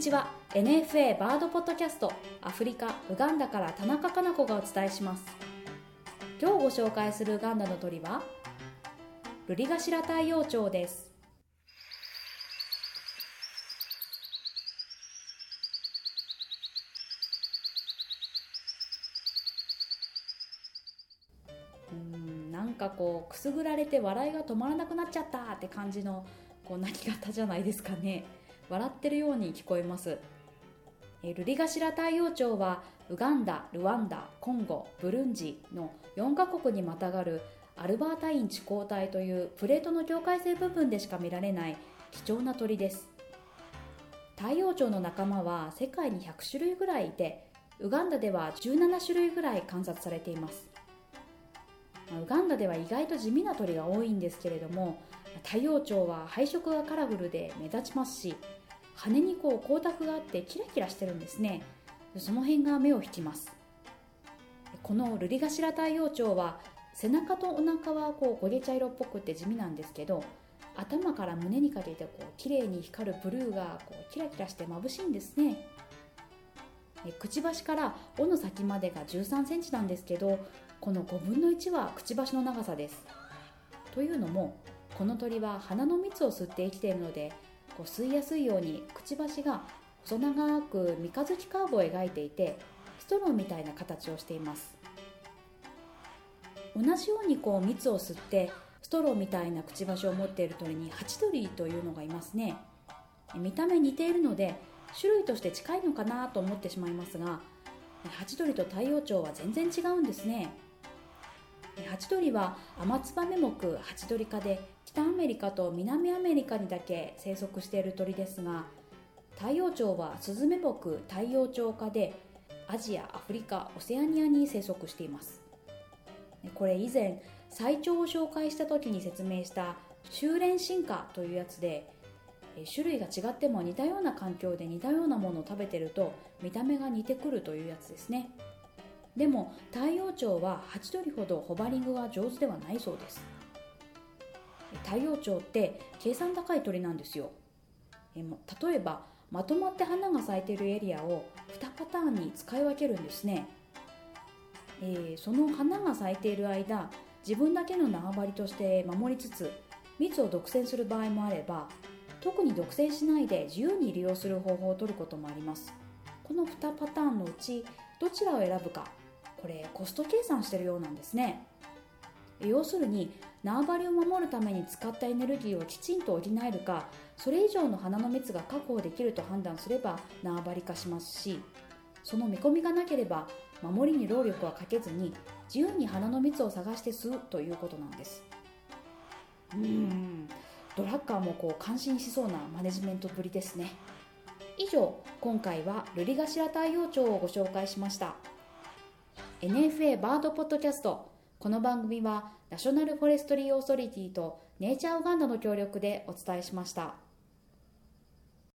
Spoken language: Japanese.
ちは。NFA バードポッドキャストアフリカウガンダから田中かな子がお伝えします。今日ご紹介するウガンダの鳥はルリガシラ太陽鳥です。うんなんかこうくすぐられて笑いが止まらなくなっちゃったって感じのこう泣き方じゃないですかね。笑ってるように聞こえます。ルリガシラ太陽鳥はウガンダ、ルワンダ、コンゴ、ブルンジの4カ国にまたがるアルバータイン地溝帯というプレートの境界線部分でしか見られない貴重な鳥です。太陽鳥の仲間は世界に100種類ぐらいいてウガンダでは17種類ぐらい観察されています。ウガンダでは意外と地味な鳥が多いんですけれども太陽鳥は配色がカラフルで目立ちますし羽にこう光沢があってキラキラしてるんですね。その辺が目を引きます。このルリガシラ太陽鳥は背中とお腹はこう焦げ茶色っぽくて地味なんですけど頭から胸にかけてこう綺麗に光るブルーがこうキラキラして眩しいんですね。くちばしから尾の先までが1 3センチなんですけどこの5分の1はくちばしの長さです。というのもこの鳥は花の蜜を吸って生きているのでこう吸いやすいようにくちばしが細長く三日月カーブを描いていてストローみたいな形をしています。同じようにこう蜜を吸ってストローみたいなくちばしを持っている鳥にハチドリというのがいますね。見た目似ているので種類として近いのかなと思ってしまいますがハチドリと太陽鳥は全然違うんですね。ハチドリはアマツバメ目ハチドリ科で北アメリカと南アメリカにだけ生息している鳥ですが太陽鳥はスズメ目太陽鳥科でアジアアフリカオセアニアに生息しています。これ以前最長を紹介した時に説明した修練進化というやつで種類が違っても似たような環境で似たようなものを食べてると見た目が似てくるというやつですね。でも太陽鳥はハチドリほどホバリングが上手ではないそうです。太陽鳥って計算高い鳥なんですよ。え例えばまとまって花が咲いているエリアを2パターンに使い分けるんですね、えー、その花が咲いている間自分だけの縄張りとして守りつつ蜜を独占する場合もあれば特に独占しないで自由に利用する方法を取ることもあります。この2パターンのうちどちらを選ぶか。これコスト計算してるようなんですね。要するに縄張りを守るために使ったエネルギーをきちんと補えるかそれ以上の花の蜜が確保できると判断すれば縄張り化しますしその見込みがなければ守りに労力はかけずに自由に花の蜜を探して吸うということなんです。うん。ドラッカーもこう感心しそうなマネジメントぶりですね。以上今回はルリガシラ太陽鳥をご紹介しました NFA バードポッドキャストこの番組はナショナルフォレストリーオーソリティとネイチャーオガンダの協力でお伝えしました。